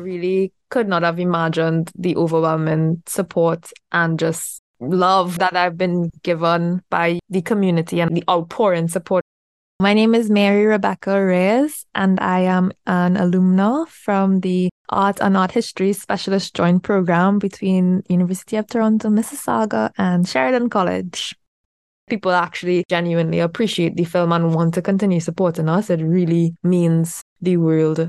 really could not have imagined the overwhelming support and just love that I've been given by the community and the outpouring support. My name is Mary Rebekah Reyes, and I am an alumna from the Art and Art History Specialist Joint Program between University of Toronto, Mississauga, and Sheridan College. People actually genuinely appreciate the film and want to continue supporting us. It really means the world.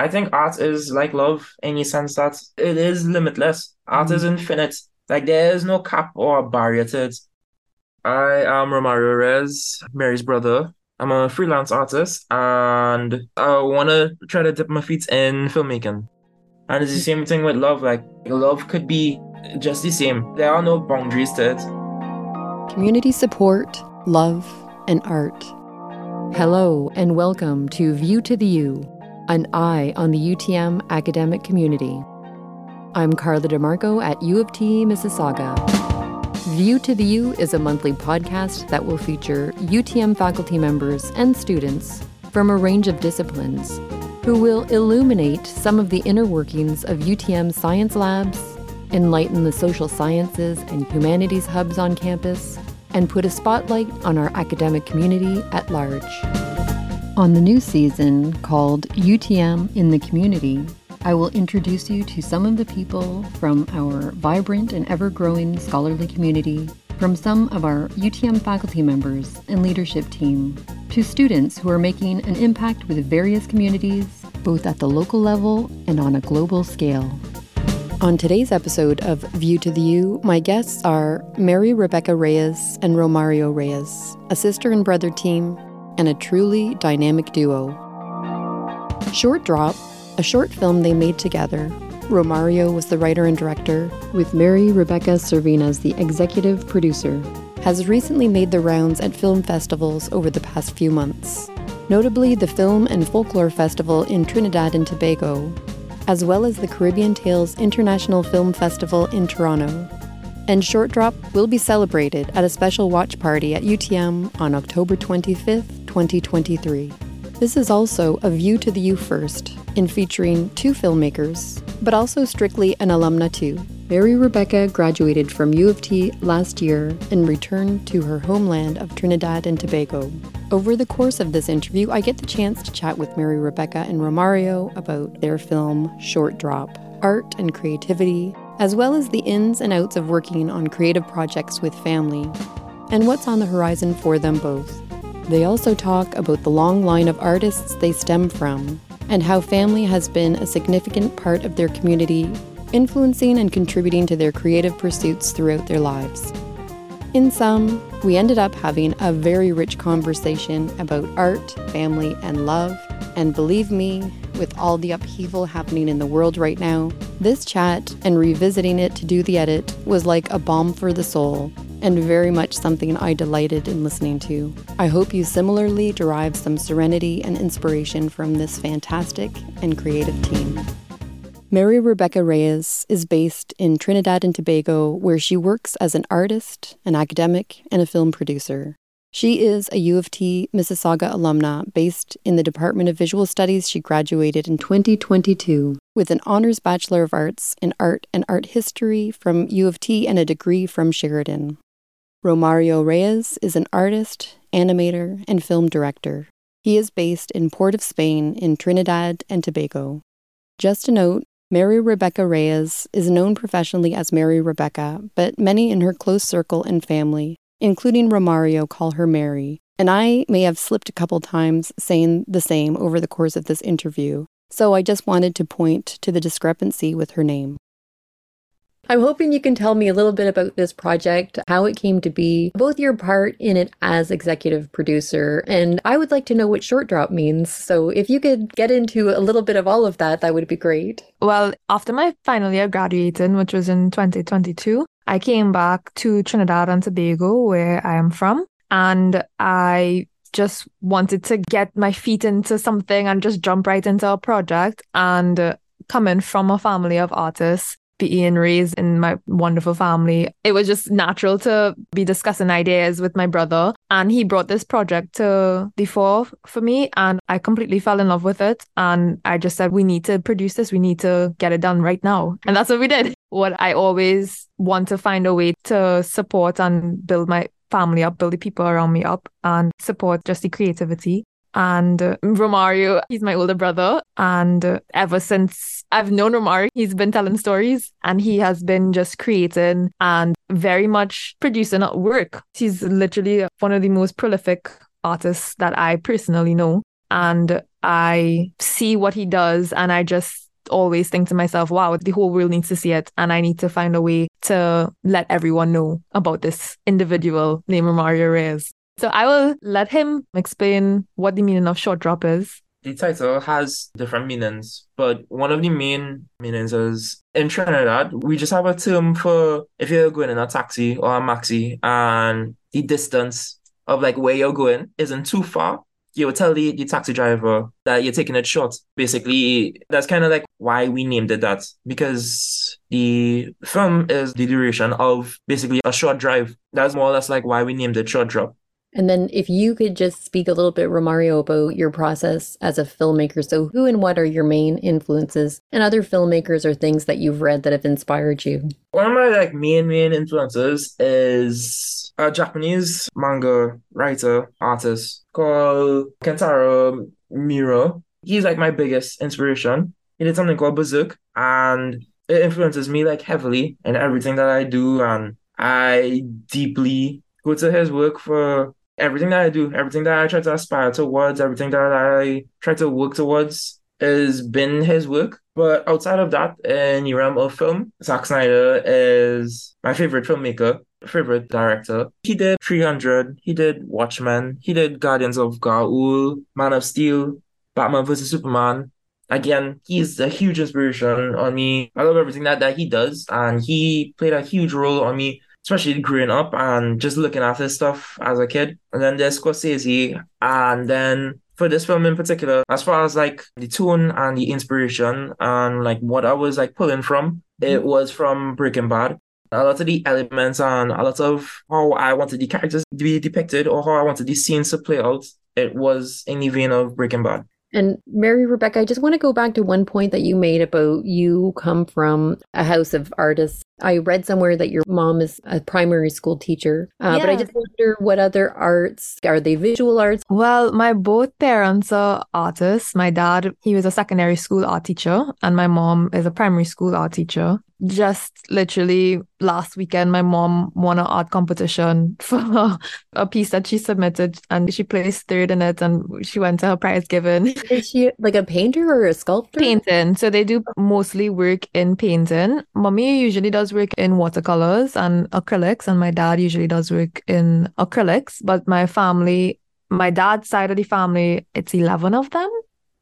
I think art is like love in the sense that it is limitless. Art mm. is infinite. Like there is no cap or barrier to it. I am Romario Reyes, Mary's brother. I'm a freelance artist and I want to try to dip my feet in filmmaking. And it's the same thing with love. Like, love could be just the same. There are no boundaries to it. Community support, love, and art. Hello, and welcome to View to the U, an eye on the UTM academic community. I'm Carla DeMarco at U of T, Mississauga. View to the U is a monthly podcast that will feature UTM faculty members and students from a range of disciplines who will illuminate some of the inner workings of UTM science labs, enlighten the social sciences and humanities hubs on campus, and put a spotlight on our academic community at large. On the new season called UTM in the Community, I will introduce you to some of the people from our vibrant and ever growing scholarly community, from some of our UTM faculty members and leadership team, to students who are making an impact with various communities, both at the local level and on a global scale. On today's episode of View to the U, my guests are Mary Rebekah Reyes and Romario Reyes, a sister and brother team, and a truly dynamic duo. Short Drop a short film they made together. Romario was the writer and director, with Mary Rebekah Servina as the executive producer, has recently made the rounds at film festivals over the past few months, notably the Film and Folklore Festival in Trinidad and Tobago, as well as the Caribbean Tales International Film Festival in Toronto. And Short Drop will be celebrated at a special watch party at UTM on October 25th, 2023. This is also a View to the U First, in featuring two filmmakers, but also strictly an alumna too. Mary Rebekah graduated from U of T last year and returned to her homeland of Trinidad and Tobago. Over the course of this interview, I get the chance to chat with Mary Rebekah and Romario about their film Short Drop, art and creativity, as well as the ins and outs of working on creative projects with family, and what's on the horizon for them both. They also talk about the long line of artists they stem from and how family has been a significant part of their community, influencing and contributing to their creative pursuits throughout their lives. In sum, we ended up having a very rich conversation about art, family, and love. And believe me, with all the upheaval happening in the world right now, this chat and revisiting it to do the edit was like a balm for the soul and very much something I delighted in listening to. I hope you similarly derive some serenity and inspiration from this fantastic and creative team. Mary Rebekah Reyes is based in Trinidad and Tobago, where she works as an artist, an academic, and a film producer. She is a U of T Mississauga alumna based in the Department of Visual Studies. She graduated in 2022 with an honors Bachelor of Arts in Art and Art History from U of T and a degree from Sheridan. Romario Reyes is an artist, animator, and film director. He is based in Port of Spain in Trinidad and Tobago. Just a note Mary Rebekah Reyes is known professionally as Mary Rebekah, but many in her close circle and family, including Romario, call her Mary, and I may have slipped a couple times saying the same over the course of this interview, so I just wanted to point to the discrepancy with her name. I'm hoping you can tell me a little bit about this project, how it came to be, both your part in it as executive producer, and I would like to know what short drop means. So if you could get into a little bit of all of that, that would be great. Well, after my final year graduating, which was in 2022, I came back to Trinidad and Tobago, where I am from, and I just wanted to get my feet into something and just jump right into a project. And coming from a family of artists, being raised in my wonderful family, it was just natural to be discussing ideas with my brother. And he brought this project to the fore for me, and I completely fell in love with it. And I just said, we need to produce this, we need to get it done right now. And that's what we did. What I always want to find a way to support and build my family up, build the people around me up, and support just the creativity. And uh, Romario, he's my older brother. And uh, ever since I've known Romario, he's been telling stories and he has been just creating and very much producing at work. He's literally one of the most prolific artists that I personally know. And I see what he does and I just always think to myself, wow, the whole world needs to see it. And I need to find a way to let everyone know about this individual named Romario Reyes. So I will let him explain what the meaning of short drop is. The title has different meanings, but one of the main meanings is in Trinidad, we just have a term for if you're going in a taxi or a maxi and the distance of like where you're going isn't too far, you would tell the, the taxi driver that you're taking it short. Basically, that's kind of like why we named it that because the film is the duration of basically a short drive. That's more or less like why we named it short drop. And then if you could just speak a little bit, Romario, about your process as a filmmaker. So who and what are your main influences and other filmmakers or things that you've read that have inspired you? One of my like main main influences is a Japanese manga writer artist called Kentaro Miura. He's like my biggest inspiration. He did something called Berserk and it influences me like heavily in everything that I do and I deeply go to his work for everything that I do, everything that I try to aspire towards, everything that I try to work towards has been his work. But outside of that, in the realm of film, Zack Snyder is my favorite filmmaker, favorite director. He did 300, he did Watchmen, he did Guardians of Ga'Hoole, Man of Steel, Batman vs. Superman. Again, he's a huge inspiration on me. I love everything that, that he does, and he played a huge role on me especially growing up and just looking at his stuff as a kid. And then there's Scorsese, and then for this film in particular, as far as like the tone and the inspiration and like what I was like pulling from, it mm-hmm. was from Breaking Bad. A lot of the elements and a lot of how I wanted the characters to be depicted or how I wanted the scenes to play out, it was in the vein of Breaking Bad. And Mary Rebekah, I just want to go back to one point that you made about you come from a house of artists. I read somewhere that your mom is a primary school teacher, uh, yeah. but I just wonder what other arts are they visual arts? Well, my both parents are artists. My dad, he was a secondary school art teacher, and my mom is a primary school art teacher just literally last weekend, my mom won an art competition for a piece that she submitted and she placed third in it and she went to her prize given. Is she like a painter or a sculptor? Painting. So they do mostly work in painting. Mommy usually does work in watercolors and acrylics, and my dad usually does work in acrylics. But my family, my dad's side of the family, it's 11 of them.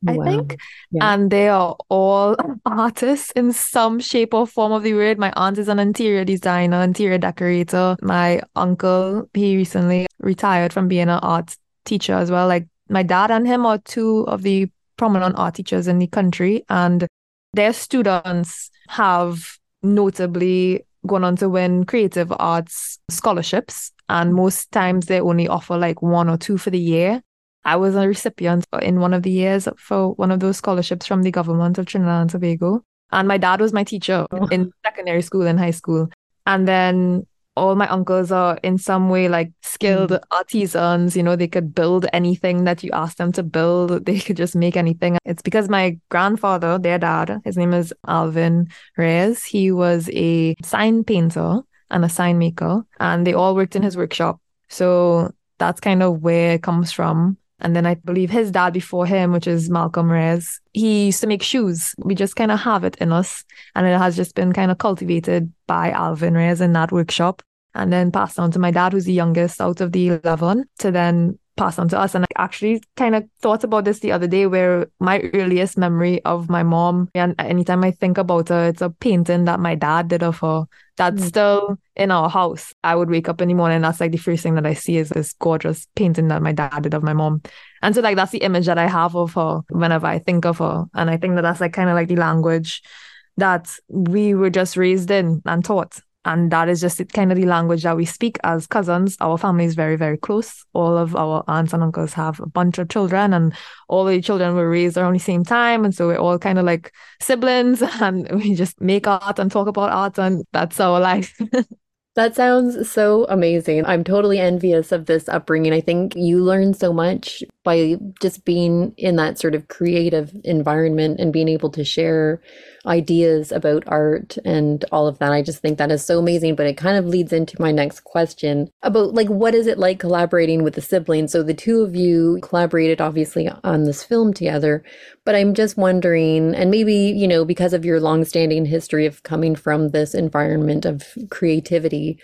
I wow. think. Yeah. And they are all artists in some shape or form of the word. My aunt is an interior designer, interior decorator. My uncle, he recently retired from being an art teacher as well. Like my dad and him are two of the prominent art teachers in the country. And their students have notably gone on to win creative arts scholarships. And most times they only offer like one or two for the year. I was a recipient in one of the years for one of those scholarships from the government of Trinidad and Tobago. And my dad was my teacher oh. in secondary school and high school. And then all my uncles are in some way like skilled mm. artisans. You know, they could build anything that you ask them to build. They could just make anything. It's because my grandfather, their dad, his name is Alvin Reyes. He was a sign painter and a sign maker, and they all worked in his workshop. So that's kind of where it comes from. And then I believe his dad before him, which is Malcolm Reyes, he used to make shoes. We just kind of have it in us. And it has just been kind of cultivated by Alvin Reyes in that workshop and then passed on to my dad, who's the youngest out of the 11, to then pass on to us. And I actually kind of thought about this the other day where my earliest memory of my mom, and anytime I think about her, it's a painting that my dad did of her that's mm. still in our house. I would wake up in the morning. and That's like the first thing that I see is this gorgeous painting that my dad did of my mom. And so like that's the image that I have of her whenever I think of her. And I think that that's like kind of like the language that we were just raised in and taught. And that is just kind of the language that we speak as cousins. Our family is very, very close. All of our aunts and uncles have a bunch of children, and all the children were raised around the same time. And so we're all kind of like siblings, and we just make art and talk about art, and that's our life. That sounds so amazing. I'm totally envious of this upbringing. I think you learn so much by just being in that sort of creative environment and being able to share ideas about art and all of that. I just think that is so amazing. But it kind of leads into my next question about like, what is it like collaborating with the siblings? So the two of you collaborated obviously on this film together, but I'm just wondering, and maybe, you know, because of your longstanding history of coming from this environment of creativity,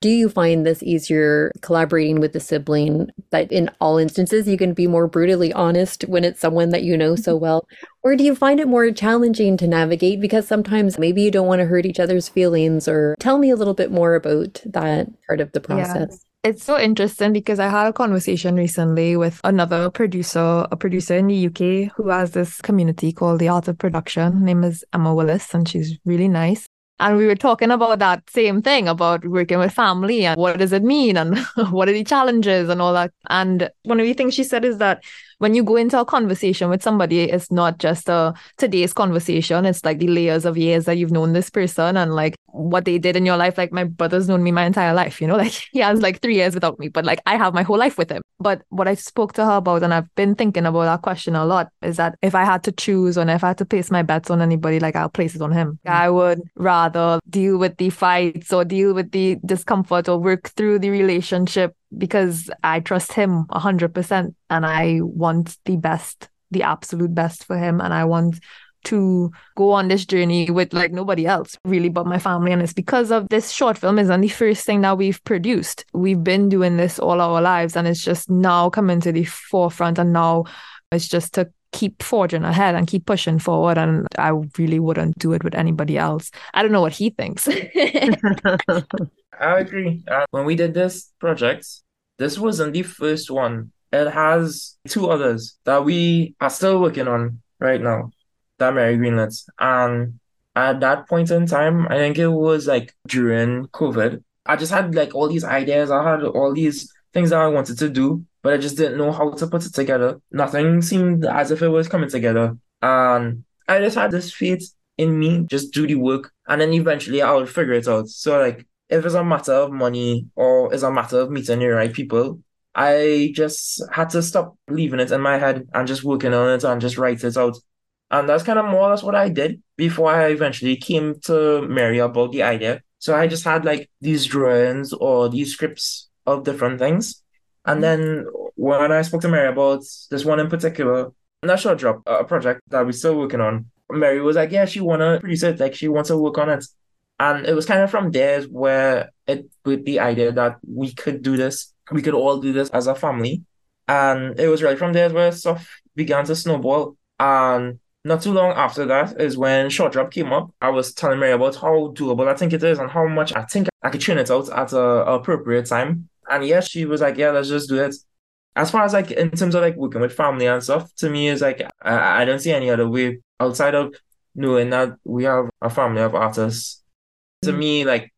do you find this easier collaborating with a sibling that in all instances you can be more brutally honest when it's someone that you know so mm-hmm. well? Or do you find it more challenging to navigate because sometimes maybe you don't want to hurt each other's feelings? Or tell me a little bit more about that part of the process. Yeah. It's so interesting because I had a conversation recently with another producer, a producer in the UK who has this community called the Art of Production. Her name is Emma Willis, and she's really nice. And we were talking about that same thing about working with family and what does it mean and what are the challenges and all that. And one of the things she said is that when you go into a conversation with somebody, it's not just a today's conversation. It's like the layers of years that you've known this person and like what they did in your life. Like my brother's known me my entire life, you know, like he has like three years without me, but like I have my whole life with him. But what I spoke to her about, and I've been thinking about that question a lot, is that if I had to choose or if I had to place my bets on anybody, like I'll place it on him. Mm-hmm. I would rather deal with the fights or deal with the discomfort or work through the relationship because I trust him 100% and I want the best, the absolute best for him. And I want to go on this journey with like nobody else really but my family and it's because of this short film isn't the first thing that we've produced we've been doing this all our lives and it's just now coming to the forefront and now it's just to keep forging ahead and keep pushing forward and i really wouldn't do it with anybody else i don't know what he thinks I agree. Uh, when we did this project, this wasn't the first one. It has two others that we are still working on right now that Mary greenlit. And at that point in time, I think it was like during COVID, I just had like all these ideas. I had all these things that I wanted to do, but I just didn't know how to put it together. Nothing seemed as if it was coming together. And I just had this faith in me, just do the work, and then eventually I would figure it out. So like if it's a matter of money or it's a matter of meeting the right people, I just had to stop leaving it in my head and just working on it and just write it out. And that's kind of more or less what I did before I eventually came to Mary about the idea. So I just had like these drawings or these scripts of different things. And then when I spoke to Mary about this one in particular, short drop, a project that we're still working on, Mary was like, yeah, she wanna produce it, like she wants to work on it. And it was kind of from there where it put the idea that we could do this, we could all do this as a family. And it was right from there where stuff began to snowball. And not too long after that is when Short Drop came up. I was telling Mary about how doable I think it is and how much I think I could tune it out at a, a appropriate time. And yeah, she was like, yeah, let's just do it. As far as like in terms of like working with family and stuff, to me is like I, I don't see any other way outside of knowing that we have a family of artists. To mm. me, like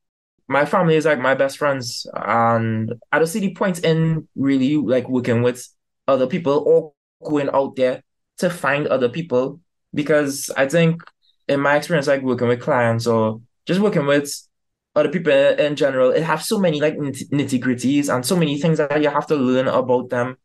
my family is like my best friends, and I don't see the point in really like working with other people or going out there to find other people. Because I think in my experience, like working with clients or just working with other people in general, it have so many like nitty gritties and so many things that you have to learn about them.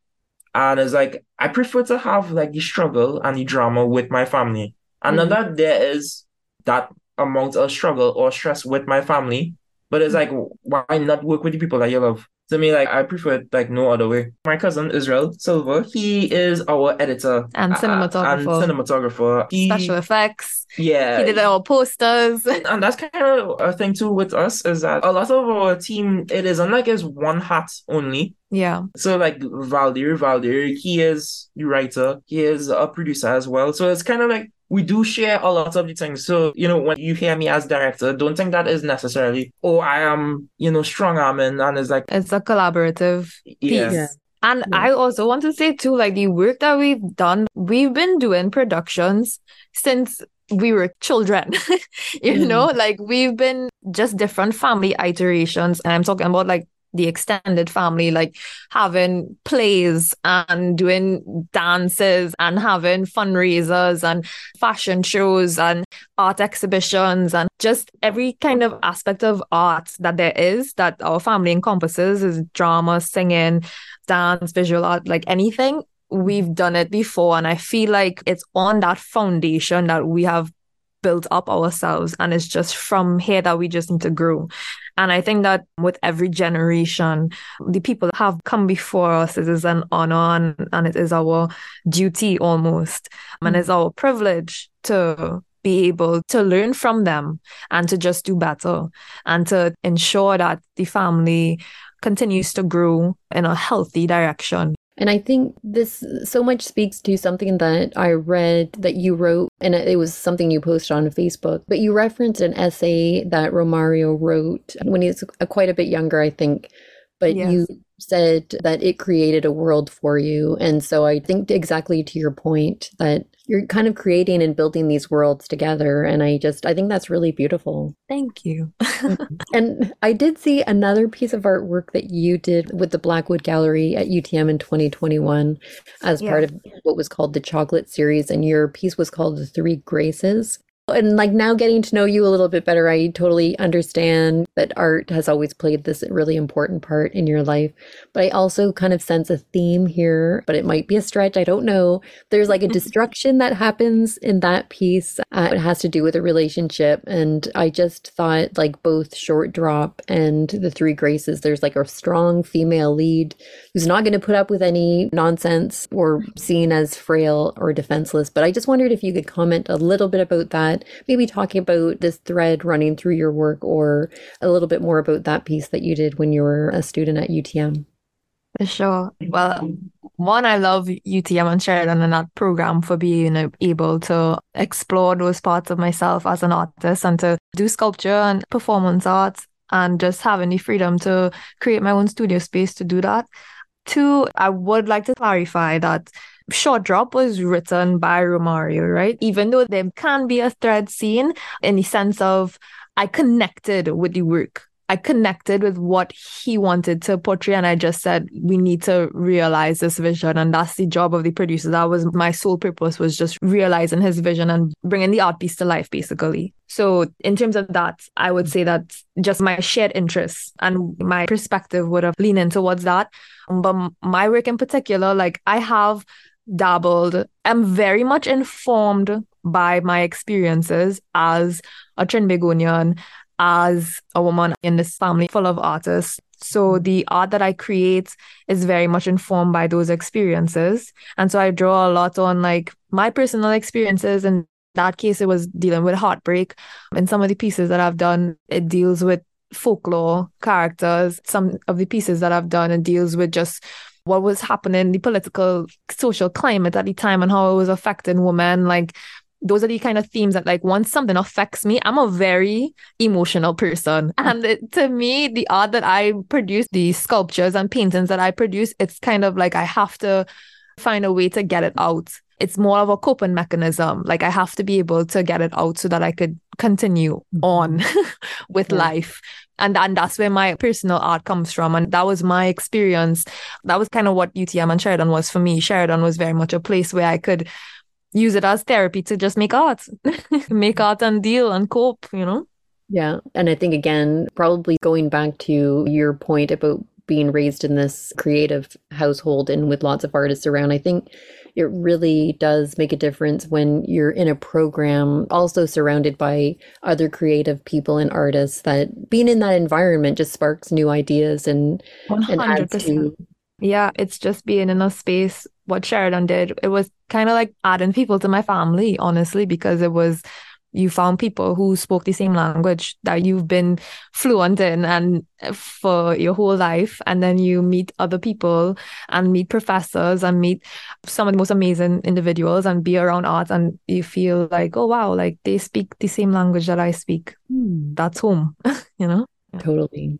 And it's like I prefer to have like the struggle and the drama with my family. And mm-hmm. that there is that amount of struggle or stress with my family. But it's like, why not work with the people that you love? To me, like I prefer it like no other way. My cousin Israel Silver, he is our editor and cinematographer. Uh, and cinematographer. He, Special effects. Yeah. He did our posters. And that's kind of a thing too with us is that a lot of our team, it is unlike like it's one hat only. Yeah. So like Valdir, Valdir, he is the writer, he is a producer as well. So it's kind of like we do share a lot of the things. So, you know, when you hear me as director, don't think that is necessarily, oh, I am, you know, strong arming and it's like it's a collaborative piece. Yeah. And yeah. I also want to say too, like the work that we've done, we've been doing productions since we were children, you mm. know, like we've been just different family iterations. And I'm talking about like the extended family, like having plays and doing dances and having fundraisers and fashion shows and art exhibitions and just every kind of aspect of art that there is that our family encompasses is drama, singing, dance, visual art, like anything. We've done it before. And I feel like it's on that foundation that we have built up ourselves. And it's just from here that we just need to grow. And I think that with every generation, the people that have come before us, it is an honor and, and it is our duty almost. Mm-hmm. And it's our privilege to be able to learn from them and to just do better and to ensure that the family continues to grow in a healthy direction. And I think this so much speaks to something that I read that you wrote, and it was something you posted on Facebook. But you referenced an essay that Romario wrote when he was quite a bit younger, I think. But yes. you said that it created a world for you. And so I think exactly to your point that you're kind of creating and building these worlds together and i just i think that's really beautiful. Thank you. Mm-hmm. And i did see another piece of artwork that you did with the blackwood gallery at utm in 2021 as yeah. part of what was called the chocolate series and your piece was called the three graces and like now getting to know you a little bit better, I totally understand that art has always played this really important part in your life. But I also kind of sense a theme here, but it might be a stretch. I don't know. There's like a destruction that happens in that piece. Uh, it has to do with a relationship. And I just thought like both Short Drop and The Three Graces, there's like a strong female lead who's not going to put up with any nonsense or seen as frail or defenseless. But I just wondered if you could comment a little bit about that that, maybe talking about this thread running through your work or a little bit more about that piece that you did when you were a student at UTM. For sure. Well, one, I love UTM and Sheridan and that program for being uh, able to explore those parts of myself as an artist and to do sculpture and performance arts and just having the freedom to create my own studio space to do that. Two, I would like to clarify that Short Drop was written by Romario, right? Even though there can be a thread scene in the sense of I connected with the work. I connected with what he wanted to portray. And I just said, we need to realize this vision. And that's the job of the producer. That was my sole purpose was just realizing his vision and bringing the art piece to life, basically. So in terms of that, I would say that just my shared interests and my perspective would have leaned towards that. But my work in particular, like I have dabbled. I'm very much informed by my experiences as a Trinbagonian, as a woman in this family full of artists. So the art that I create is very much informed by those experiences. And so I draw a lot on like my personal experiences. In that case, it was dealing with heartbreak. In some of the pieces that I've done, it deals with folklore characters. Some of the pieces that I've done, it deals with just what was happening, the political, social climate at the time and how it was affecting women. Like those are the kind of themes that like once something affects me, I'm a very emotional person. Mm. And it, to me, the art that I produce, the sculptures and paintings that I produce, it's kind of like I have to find a way to get it out. It's more of a coping mechanism. Like I have to be able to get it out so that I could continue mm-hmm. on with yeah. life and and that's where my personal art comes from and that was my experience that was kind of what utm and sheridan was for me sheridan was very much a place where i could use it as therapy to just make art make art and deal and cope you know yeah and i think again probably going back to your point about being raised in this creative household and with lots of artists around i think it really does make a difference when you're in a program also surrounded by other creative people and artists that being in that environment just sparks new ideas and, 100%. and adds to yeah it's just being in a space what sheridan did it was kind of like adding people to my family honestly because it was you found people who spoke the same language that you've been fluent in and for your whole life and then you meet other people and meet professors and meet some of the most amazing individuals and be around art and you feel like oh wow like they speak the same language that i speak. Hmm. that's home you know? Totally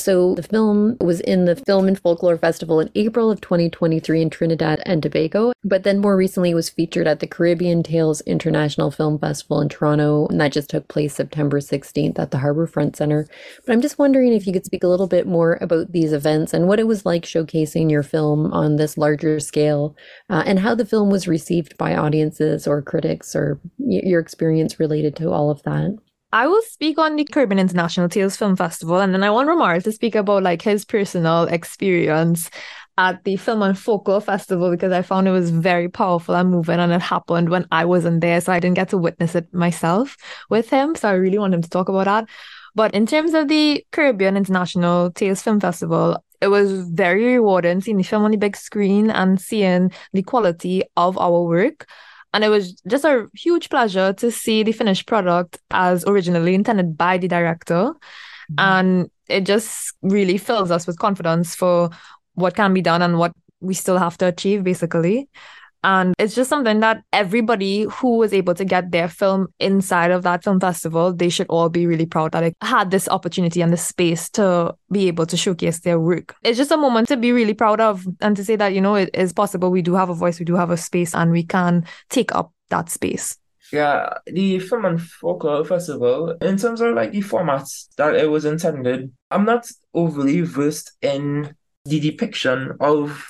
So the film was in the Film and Folklore Festival in April of 2023 in Trinidad and Tobago, but then more recently was featured at the Caribbean Tales International Film Festival in Toronto, and that just took place September 16th at the Harbourfront Centre. But I'm just wondering if you could speak a little bit more about these events and what it was like showcasing your film on this larger scale, uh, and how the film was received by audiences or critics, or y- your experience related to all of that. I will speak on the Caribbean International Tales Film Festival, and then I want Romar to speak about like his personal experience at the Film and Folklore Festival because I found it was very powerful and moving, and it happened when I wasn't there, so I didn't get to witness it myself with him. So I really want him to talk about that. But in terms of the Caribbean International Tales Film Festival, it was very rewarding seeing the film on the big screen and seeing the quality of our work. And it was just a huge pleasure to see the finished product as originally intended by the director. Mm-hmm. And it just really fills us with confidence for what can be done and what we still have to achieve, basically. And it's just something that everybody who was able to get their film inside of that film festival, they should all be really proud that they had this opportunity and the space to be able to showcase their work. It's just a moment to be really proud of and to say that, you know, it is possible. We do have a voice, we do have a space, and we can take up that space. Yeah, the Film and Folklore Festival, in terms of like the formats that it was intended, I'm not overly versed in the depiction of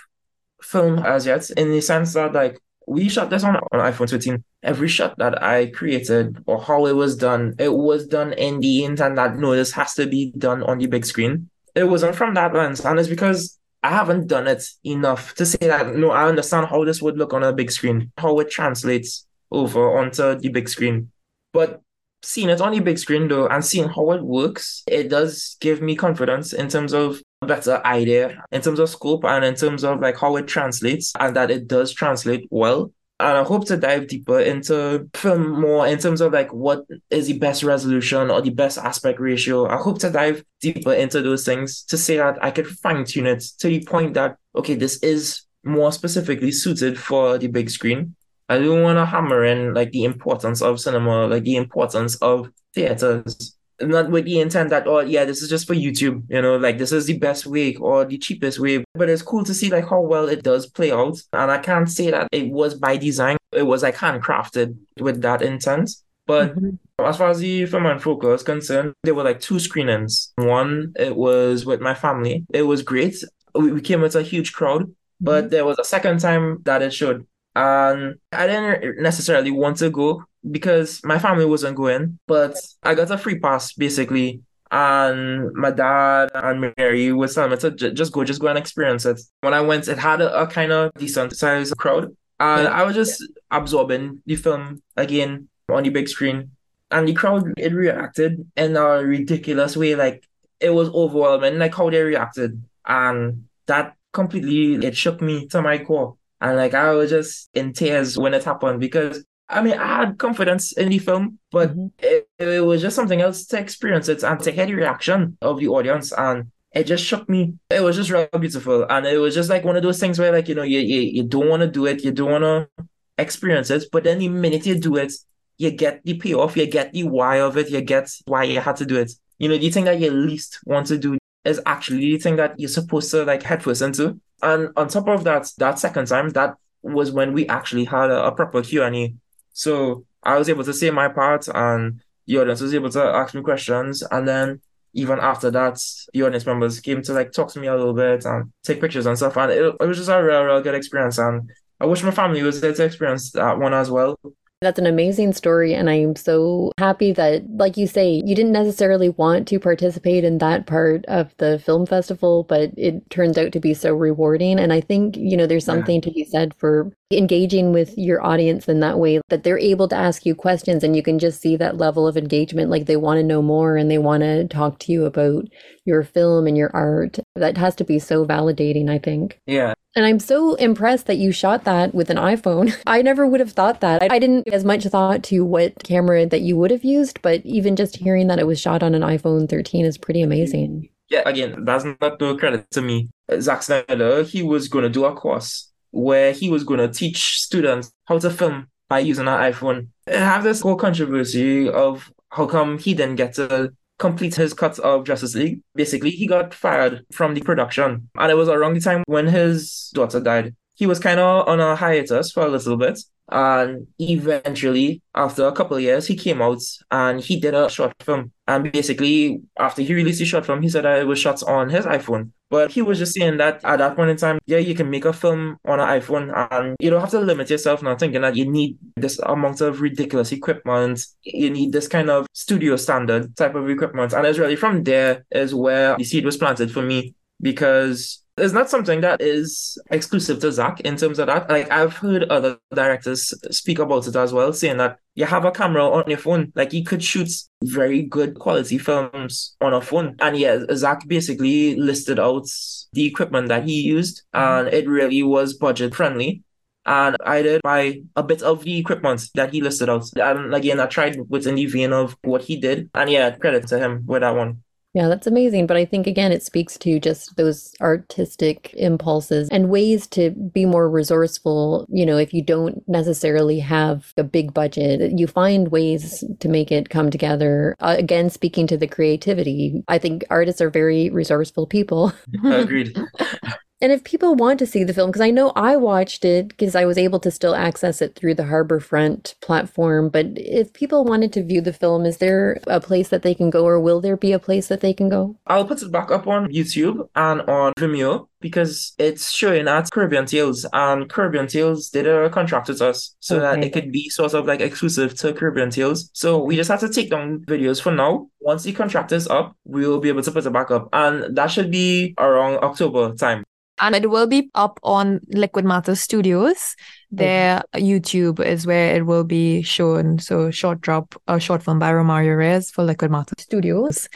film as yet, in the sense that like we shot this on, on iPhone 13. Every shot that I created or how it was done, it was done in the intent that no, this has to be done on the big screen. It wasn't from that lens, and it's because I haven't done it enough to say that no, I understand how this would look on a big screen, how it translates over onto the big screen. But seeing it on the big screen though and seeing how it works, it does give me confidence in terms of a better idea in terms of scope and in terms of like how it translates and that it does translate well. And I hope to dive deeper into film more in terms of like what is the best resolution or the best aspect ratio. I hope to dive deeper into those things to say that I could fine tune it to the point that, okay, this is more specifically suited for the big screen. I don't want to hammer in like the importance of cinema, like the importance of theaters. Not with the intent that, oh yeah, this is just for YouTube, you know, like this is the best way or the cheapest way. But it's cool to see like how well it does play out. And I can't say that it was by design. It was like handcrafted with that intent. But mm-hmm. as far as the film and folklore is concerned, there were like two screenings. One, it was with my family. It was great. We, we came with a huge crowd. But mm-hmm. there was a second time that it showed and I didn't necessarily want to go because my family wasn't going, but I got a free pass basically. And my dad and Mary was telling me to just go, just go and experience it. When I went, it had a, a kind of decent sized crowd. And yeah. I was just absorbing the film again on the big screen. And the crowd, it reacted in a ridiculous way. Like, it was overwhelming, like how they reacted. And that completely, it shook me to my core and like I was just in tears when it happened because I mean I had confidence in the film, but mm-hmm. it, it was just something else to experience it and to hear the reaction of the audience and it just shook me. It was just real beautiful. And it was just like one of those things where like, you know, you you, you don't want to do it, you don't want to experience it, but then the minute you do it, you get the payoff, you get the why of it, you get why you had to do it. You know, the thing that you least want to do is actually the thing that you're supposed to like head first into. And on top of that, that second time, that was when we actually had a, a proper Q&A. So I was able to say my part and the audience was able to ask me questions. And then even after that, the audience members came to like talk to me a little bit and take pictures and stuff. And it, it was just a real, real good experience. And I wish my family was there to experience that one as well. That's an amazing story. And I'm so happy that, like you say, you didn't necessarily want to participate in that part of the film festival, but it turns out to be so rewarding. And I think, you know, there's something yeah. to be said for engaging with your audience in that way that they're able to ask you questions and you can just see that level of engagement like they want to know more and they want to talk to you about your film and your art that has to be so validating i think yeah and I'm so impressed that you shot that with an iPhone. I never would have thought that. I didn't as much thought to what camera that you would have used, but even just hearing that it was shot on an iPhone 13 is pretty amazing. Yeah, again, that's not no credit to me. Zack Snyder, he was going to do a course where he was going to teach students how to film by using an iPhone. I have this whole controversy of how come he didn't get to complete his cuts of Justice League. Basically, he got fired from the production. And it was around the time when his daughter died. He was kind of on a hiatus for a little bit. And eventually, after a couple years, he came out and he did a short film. And basically, after he released the short film, he said that it was shot on his iPhone. But he was just saying that at that point in time, yeah, you can make a film on an iPhone and you don't have to limit yourself now thinking that you need this amount of ridiculous equipment. You need this kind of studio standard type of equipment. And it's really from there is where the seed was planted for me because it's not something that is exclusive to Zack in terms of that. Like I've heard other directors speak about it as well, saying that you have a camera on your phone, like you could shoot very good quality films on a phone. And yeah, Zack basically listed out the equipment that he used, and it really was budget friendly. And I did buy a bit of the equipment that he listed out. And again, I tried within the vein of what he did. And yeah, credit to him with that one. Yeah, that's amazing. But I think, again, it speaks to just those artistic impulses and ways to be more resourceful. You know, if you don't necessarily have a big budget, you find ways to make it come together. Uh, again, speaking to the creativity, I think artists are very resourceful people. Agreed. And if people want to see the film, because I know I watched it because I was able to still access it through the Harbourfront platform, but if people wanted to view the film, is there a place that they can go or will there be a place that they can go? I'll put it back up on YouTube and on Vimeo because it's showing at Caribbean Tales and Caribbean Tales did a contract with us so okay. that it could be sort of like exclusive to Caribbean Tales. So we just have to take down videos for now. Once the contract is up, we will be able to put it back up. And that should be around October time and it will be up on Liquid Matter Studios. Their mm-hmm. YouTube is where it will be shown. So short drop, a short film by Romario Reyes for Liquid Matter Studios.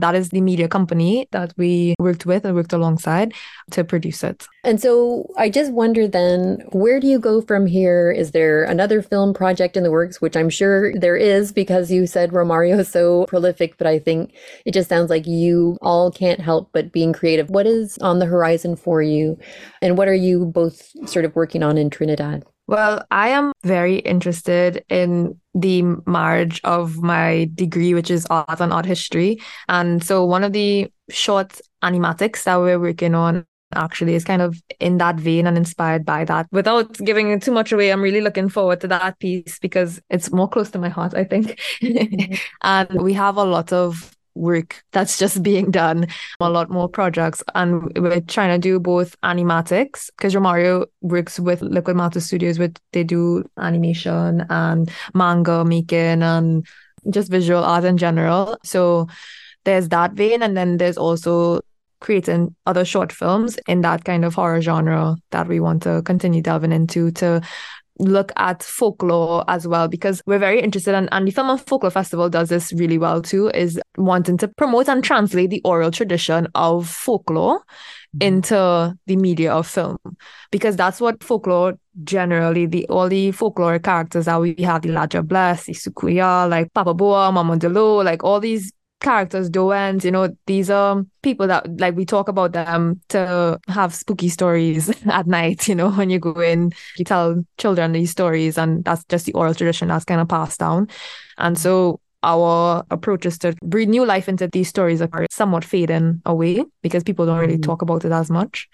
That is the media company that we worked with and worked alongside to produce it. And so I just wonder then, where do you go from here? Is there another film project in the works, which I'm sure there is because you said Romario is so prolific, but I think it just sounds like you all can't help but being creative. What is on the horizon for you? And what are you both sort of working on in Trinidad? Well, I am very interested in the marriage of my degree, which is art and art history. And so one of the short animatics that we're working on actually is kind of in that vein and inspired by that. Without giving too much away, I'm really looking forward to that piece because it's more close to my heart, I think. Mm-hmm. and we have a lot of work that's just being done. A lot more projects. And we're trying to do both animatics because Romario works with Liquid Matter Studios with they do animation and manga making and just visual art in general. So there's that vein and then there's also creating other short films in that kind of horror genre that we want to continue delving into to look at folklore as well because we're very interested in, and the Film and Folklore Festival does this really well too, is wanting to promote and translate the oral tradition of folklore mm-hmm. into the media of film because that's what folklore generally the all the folklore characters that we have the La Diablesse, the Soucouyant, like Papa Bois, Mama D'Leau, like all these characters, Douens, you know, these are people that like we talk about them to have spooky stories at night, you know, when you go in, you tell children these stories and that's just the oral tradition that's kind of passed down. And so our approach is to breathe new life into these stories that are somewhat fading away because people don't really mm. talk about it as much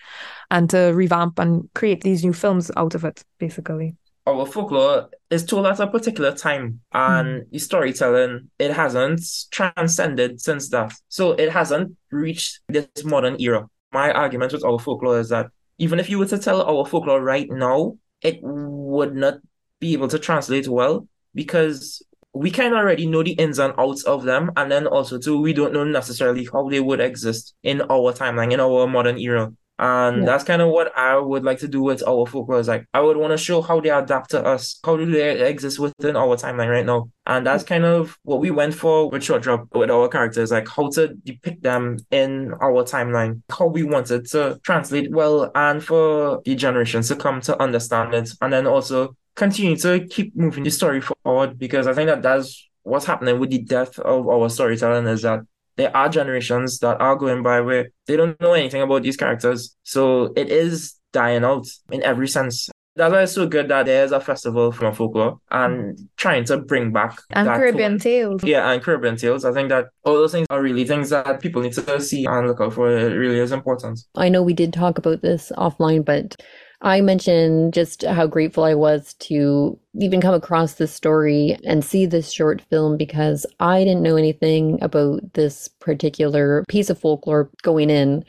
and to revamp and create these new films out of it, basically our folklore is told at a particular time and mm. storytelling it hasn't transcended since that. So it hasn't reached this modern era. My argument with our folklore is that even if you were to tell our folklore right now it would not be able to translate well because we kind of already know the ins and outs of them and then also too we don't know necessarily how they would exist in our timeline in our modern era and yeah. that's kind of what I would like to do with our folklore. Is like I would want to show how they adapt to us, how do they exist within our timeline right now. And that's mm-hmm. kind of what we went for with Short Drop with our characters, like how to depict them in our timeline, how we wanted to translate well and for the generations to come to understand it. And then also continue to keep moving the story forward because I think that that's what's happening with the death of our storytelling is that there are generations that are going by where they don't know anything about these characters. So it is dying out in every sense. That's why it's so good that there's a festival from folklore and mm. trying to bring back and Caribbean tales. Yeah, and Caribbean tales. I think that all those things are really things that people need to see and look out for. It really is important. I know we did talk about this offline, but I mentioned just how grateful I was to even come across this story and see this short film because I didn't know anything about this particular piece of folklore going in.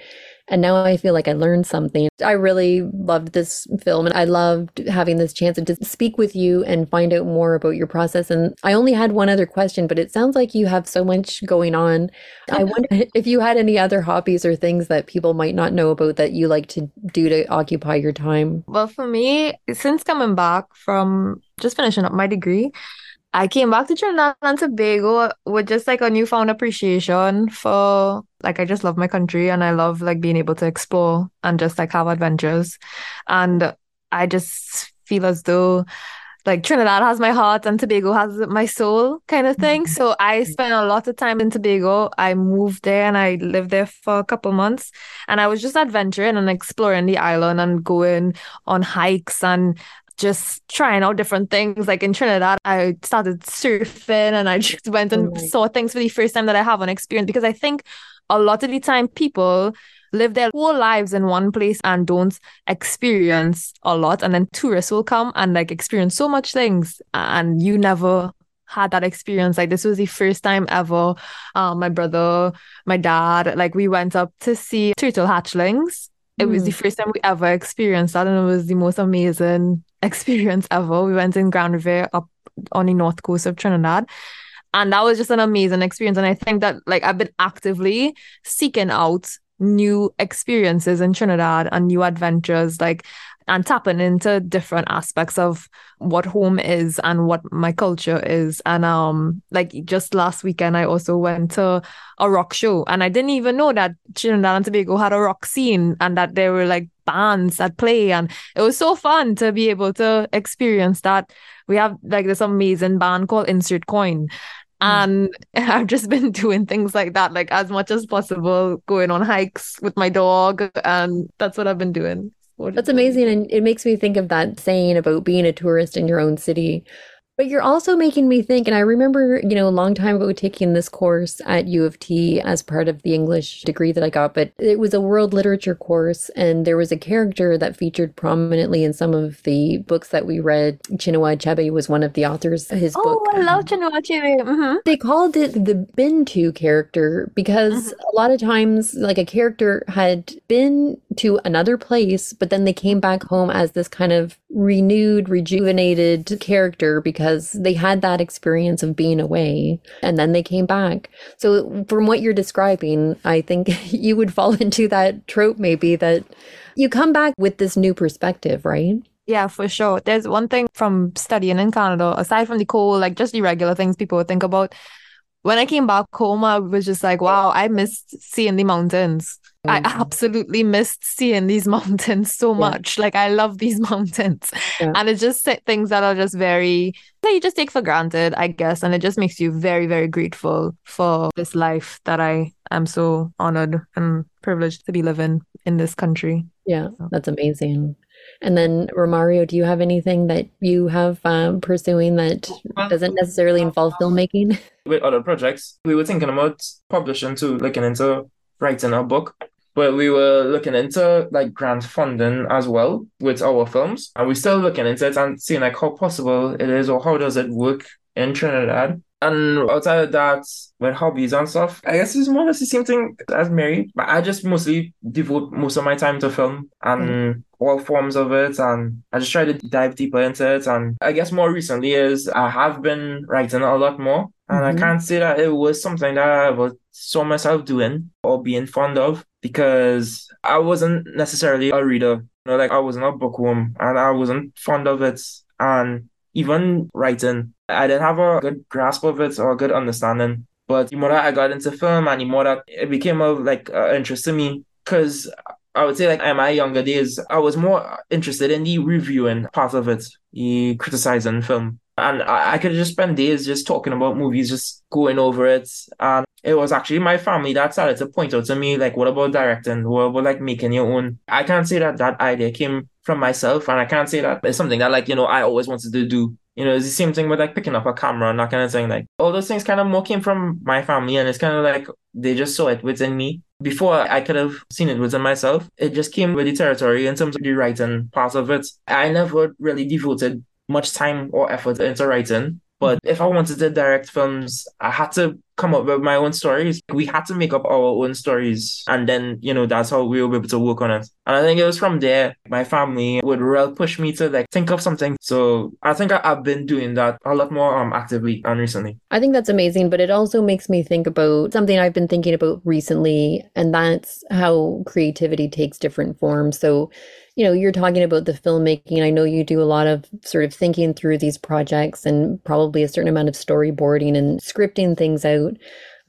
And now I feel like I learned something. I really loved this film and I loved having this chance to speak with you and find out more about your process. And I only had one other question, but it sounds like you have so much going on. I wonder if you had any other hobbies or things that people might not know about that you like to do to occupy your time. Well, for me, since coming back from just finishing up my degree, I came back to Trinidad and Tobago with just like a newfound appreciation for like I just love my country and I love like being able to explore and just like have adventures. And I just feel as though like Trinidad has my heart and Tobago has my soul kind of thing. Mm-hmm. So I spent a lot of time in Tobago. I moved there and I lived there for a couple months and I was just adventuring and exploring the island and going on hikes and just trying out different things. Like in Trinidad, I started surfing and I just went and oh saw things for the first time that I haven't experienced because I think a lot of the time people live their whole lives in one place and don't experience a lot. And then tourists will come and like experience so much things and you never had that experience. Like this was the first time ever. Um, my brother, my dad, like we went up to see turtle hatchlings. It was the mm. first time we ever experienced that, and it was the most amazing experience ever. We went in Grande Riviere up on the north coast of Trinidad. And that was just an amazing experience. And I think that like I've been actively seeking out new experiences in Trinidad and new adventures. Like and tapping into different aspects of what home is and what my culture is. And um, like just last weekend, I also went to a rock show, and I didn't even know that Trinidad and Tobago had a rock scene, and that there were like bands that play, and it was so fun to be able to experience that. We have like this amazing band called Insert Coin, and I've just been doing things like that, like as much as possible, going on hikes with my dog, and that's what I've been doing. That's amazing. And it makes me think of that saying about being a tourist in your own city. But you're also making me think, and I remember, you know, a long time ago taking this course at U of T as part of the English degree that I got, but it was a world literature course, and there was a character that featured prominently in some of the books that we read. Chinua Achebe was one of the authors of his oh, book. Oh, I love Chinua Achebe. Mm-hmm. They called it the been to character because mm-hmm. a lot of times, like a character had been to another place, but then they came back home as this kind of renewed, rejuvenated character because they had that experience of being away and then they came back. So, from what you're describing, I think you would fall into that trope maybe that you come back with this new perspective, right? Yeah, for sure. There's one thing from studying in Canada, aside from the cool, like just the regular things people think about. When I came back home, I was just like, wow, I missed seeing the mountains. I mm. absolutely missed seeing these mountains so yeah. much. Like I love these mountains. Yeah. And it's just things that are just very that you just take for granted, I guess. And it just makes you very, very grateful for this life that I am so honored and privileged to be living in this country. Yeah, that's amazing. And then, Romario, do you have anything that you have um, pursuing that doesn't necessarily involve filmmaking? With other projects, we were thinking about publishing too, looking into writing a book. But we were looking into like grant funding as well with our films. And we're still looking into it and seeing like how possible it is or how does it work in Trinidad. And outside of that, with hobbies and stuff, I guess it's more or less the same thing as Mary. But I just mostly devote most of my time to film and mm all forms of it. And I just try to dive deeper into it. And I guess more recently is I have been writing a lot more. And mm-hmm. I can't say that it was something that I ever saw myself doing or being fond of because I wasn't necessarily a reader. You know, like I wasn't a bookworm and I wasn't fond of it. And even writing, I didn't have a good grasp of it or a good understanding. But the more that I got into film and the more that it became of like uh, interest to me, because I would say like in my younger days, I was more interested in the reviewing part of it, the criticizing film. And I, I could just spend days just talking about movies, just going over it. And it was actually my family that started to point out to me, like, what about directing? What about like making your own? I can't say that that idea came from myself. And I can't say that it's something that like, you know, I always wanted to do. You know, it's the same thing with like picking up a camera and that kind of thing. Like all those things kind of more came from my family and it's kind of like they just saw it within me. Before I could have seen it within myself, it just came with the territory in terms of the writing part of it. I never really devoted much time or effort into writing. But if I wanted to direct films, I had to come up with my own stories. We had to make up our own stories. And then, you know, that's how we were able to work on it. And I think it was from there, my family would really push me to like think of something. So I think I, have been doing that a lot more um, actively and recently. I think that's amazing, but it also makes me think about something I've been thinking about recently, and that's how creativity takes different forms. So you know, you're talking about the filmmaking. I know you do a lot of sort of thinking through these projects and probably a certain amount of storyboarding and scripting things out.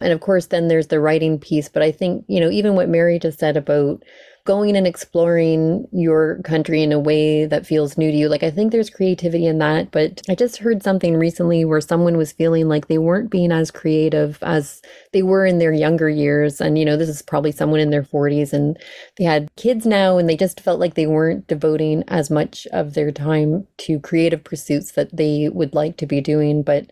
And of course, then there's the writing piece. But I think, you know, even what Mary just said about going and exploring your country in a way that feels new to you. Like, I think there's creativity in that. But I just heard something recently where someone was feeling like they weren't being as creative as they were in their younger years. And, you know, this is probably someone in their 40s and they had kids now and they just felt like they weren't devoting as much of their time to creative pursuits that they would like to be doing. But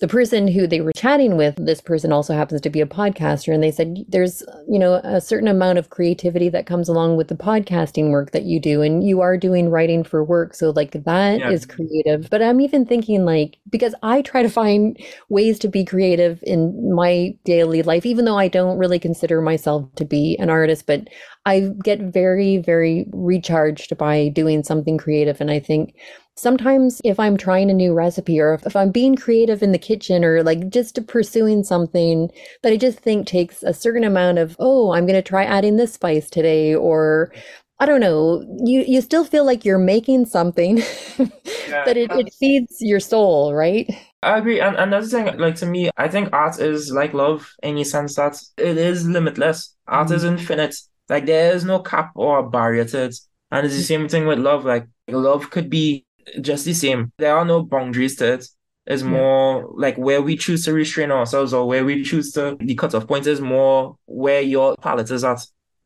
the person who they were chatting with, this person also happens to be a podcaster, and they said there's, you know, a certain amount of creativity that comes along with the podcasting work that you do, and you are doing writing for work, so like that yeah. is creative. But I'm even thinking like because I try to find ways to be creative in my daily life, even though I don't really consider myself to be an artist, but I get very, very recharged by doing something creative, and I think Sometimes, if I'm trying a new recipe or if, if I'm being creative in the kitchen or like just pursuing something that I just think takes a certain amount of, oh, I'm going to try adding this spice today, or I don't know, you, you still feel like you're making something yeah, that it, it feeds your soul, right? I agree. And another thing, like to me, I think art is like love in the sense that it is limitless. Art mm-hmm. is infinite. Like there is no cap or barrier to it. And it's the same thing with love. Like love could be just the same. There are no boundaries to it. It's more like where we choose to restrain ourselves or where we choose to the cutoff point is more where your palette is at.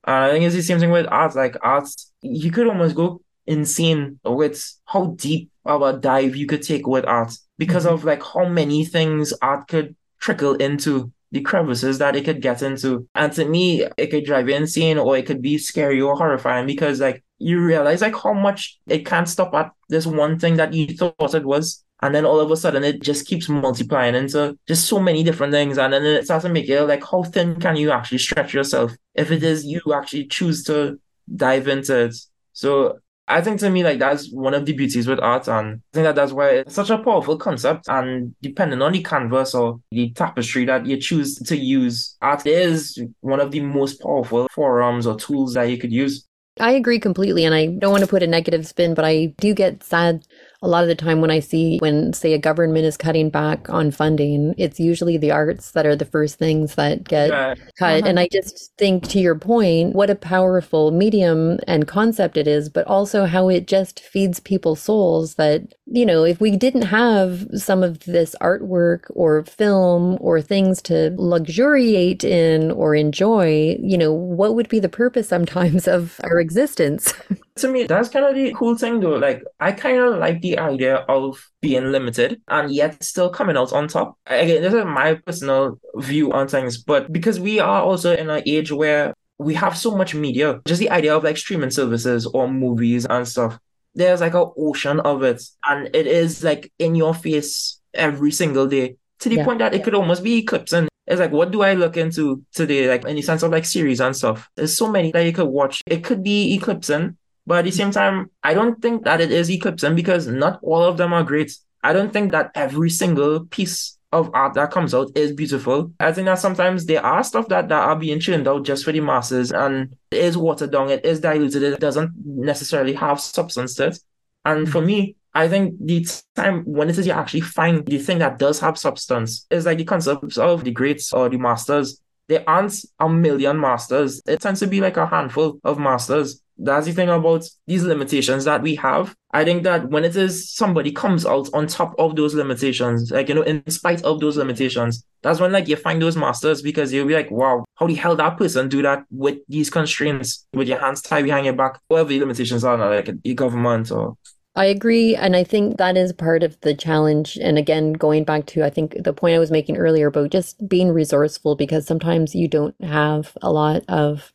And I think it's the same thing with art. Like art, you could almost go insane with how deep of a dive you could take with art because mm-hmm. of like how many things art could trickle into the crevices that it could get into. And to me, it could drive you insane or it could be scary or horrifying because like you realize like how much it can't stop at this one thing that you thought it was. And then all of a sudden it just keeps multiplying into just so many different things. And then it starts to make it like how thin can you actually stretch yourself if it is you actually choose to dive into it. So I think to me, like that's one of the beauties with art, and I think that that's why it's such a powerful concept. And depending on the canvas or the tapestry that you choose to use, art is one of the most powerful forums or tools that you could use. I agree completely. And I don't want to put a negative spin, but I do get sad a lot of the time when I see when, say, a government is cutting back on funding, it's usually the arts that are the first things that get yeah. cut. Uh-huh. And I just think, to your point, what a powerful medium and concept it is, but also how it just feeds people's souls that, you know, if we didn't have some of this artwork or film or things to luxuriate in or enjoy, you know, what would be the purpose sometimes of our existence? to me, that's kind of the cool thing though. Like, I kind of like the idea of being limited and yet still coming out on top. Again, this is my personal view on things, but because we are also in an age where we have so much media, just the idea of like streaming services or movies and stuff, there's like an ocean of it. And it is like in your face every single day to the yeah. point that it could almost be eclipsing. It's like, what do I look into today? Like, in the sense of like series and stuff. There's so many that you could watch. It could be eclipsing but at the same time, I don't think that it is eclipsing because not all of them are great. I don't think that every single piece of art that comes out is beautiful. I think that sometimes there are stuff that, that are being churned out just for the masses and it is watered down, it is diluted, it doesn't necessarily have substance to it. And for mm-hmm. me, I think the time when it is you actually find the thing that does have substance is like the concepts of the greats or the masters. There aren't a million masters. It tends to be like a handful of masters That's the thing about these limitations that we have. I think that when it is somebody comes out on top of those limitations, like, you know, in spite of those limitations, that's when like you find those masters because you'll be like, wow, how the hell that person do that with these constraints, with your hands tied behind your back, whatever the limitations are, like the government or I agree. And I think that is part of the challenge. And again, going back to, I think the point I was making earlier about just being resourceful, because sometimes you don't have a lot of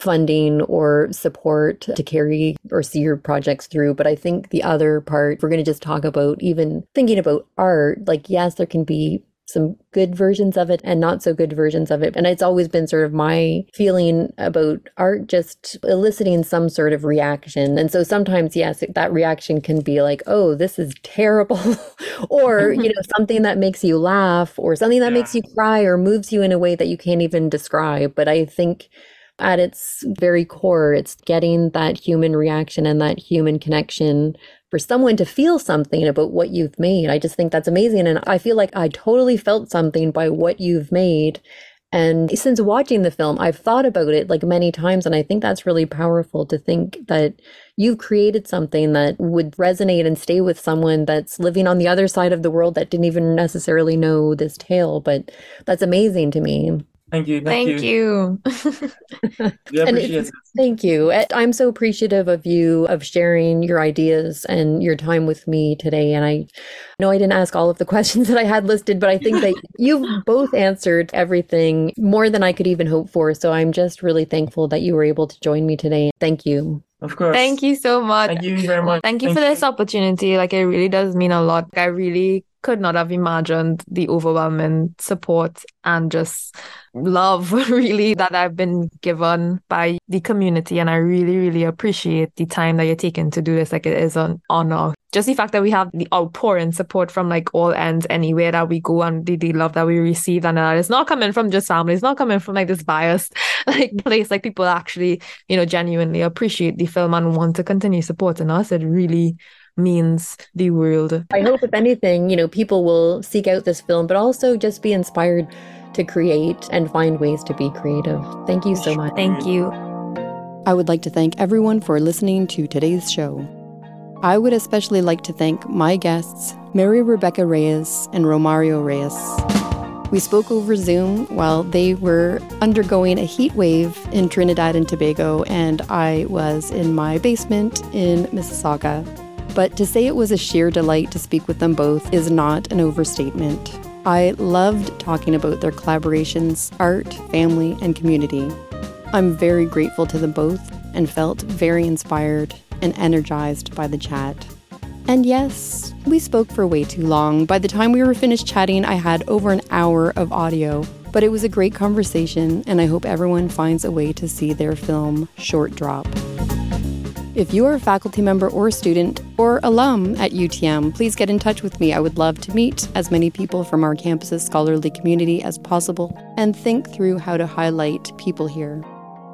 funding or support to carry or see your projects through. But I think the other part, we're going to just talk about even thinking about art, like, yes, there can be some good versions of it and not so good versions of it. And it's always been sort of my feeling about art just eliciting some sort of reaction. And so sometimes, yes, that reaction can be like, oh, this is terrible, or, you know, something that makes you laugh, or something that yeah. makes you cry, or moves you in a way that you can't even describe. But I think at its very core, it's getting that human reaction and that human connection for someone to feel something about what you've made. I just think that's amazing. And I feel like I totally felt something by what you've made. And since watching the film, I've thought about it like many times. And I think that's really powerful to think that you've created something that would resonate and stay with someone that's living on the other side of the world that didn't even necessarily know this tale. But that's amazing to me. Thank you. Thank, thank you. you. appreciate Thank you. I'm so appreciative of you of sharing your ideas and your time with me today. And I know I didn't ask all of the questions that I had listed, but I think that you've both answered everything more than I could even hope for. So I'm just really thankful that you were able to join me today. Thank you. Of course. Thank you so much. Thank you very much. Thank you Thank for this opportunity. Like it really does mean a lot. I really could not have imagined the overwhelming support and just love really that I've been given by the community. And I really, really appreciate the time that you're taking to do this. Like it is an honor. Just the fact that we have the outpouring support from like all ends anywhere that we go and the, the love that we receive. And that it's not coming from just family. It's not coming from like this biased like place. Like people actually, you know, genuinely appreciate the film and want to continue supporting us. It really means the world. I hope, if anything, you know, people will seek out this film, but also just be inspired to create and find ways to be creative. Thank you so much. Thank you. I would like to thank everyone for listening to today's show. I would especially like to thank my guests, Mary Rebekah Reyes and Romario Reyes. We spoke over Zoom while they were undergoing a heat wave in Trinidad and Tobago, and I was in my basement in Mississauga. But to say it was a sheer delight to speak with them both is not an overstatement. I loved talking about their collaborations, art, family, and community. I'm very grateful to them both and felt very inspired and energized by the chat. And yes, we spoke for way too long. By the time we were finished chatting, I had over an hour of audio. But it was a great conversation, and I hope everyone finds a way to see their film, Short Drop. If you are a faculty member or student or alum at UTM, please get in touch with me. I would love to meet as many people from our campus's scholarly community as possible and think through how to highlight people here.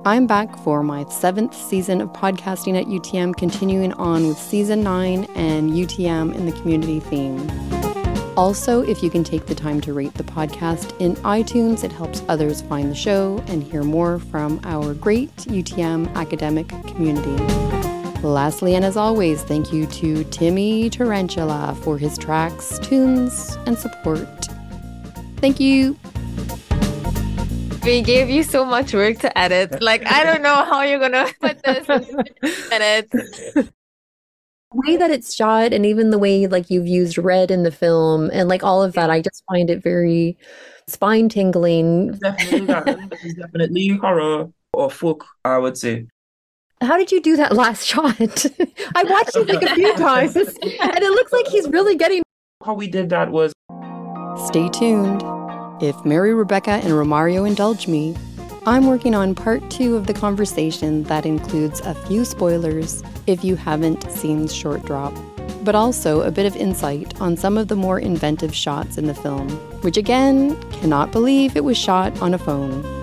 I'm back for my seventh season of podcasting at UTM, continuing on with season nine and UTM in the community theme. Also, if you can take the time to rate the podcast in iTunes, it helps others find the show and hear more from our great UTM academic community. Lastly, and as always, thank you to Timmy Tarantula for his tracks, tunes, and support. Thank you. We gave you so much work to edit. Like, I don't know how you're going to put this in edit. The way that it's shot and even the way like you've used red in the film and like all of that, I just find it very spine tingling. Definitely, definitely horror or folk, I would say. How did you do that last shot? I watched it like a few times, and it looks like he's really getting. How we did that was. Stay tuned. If Mary Rebekah and Romario indulge me, I'm working on part two of the conversation that includes a few spoilers if you haven't seen Short Drop, but also a bit of insight on some of the more inventive shots in the film, which again, cannot believe it was shot on a phone.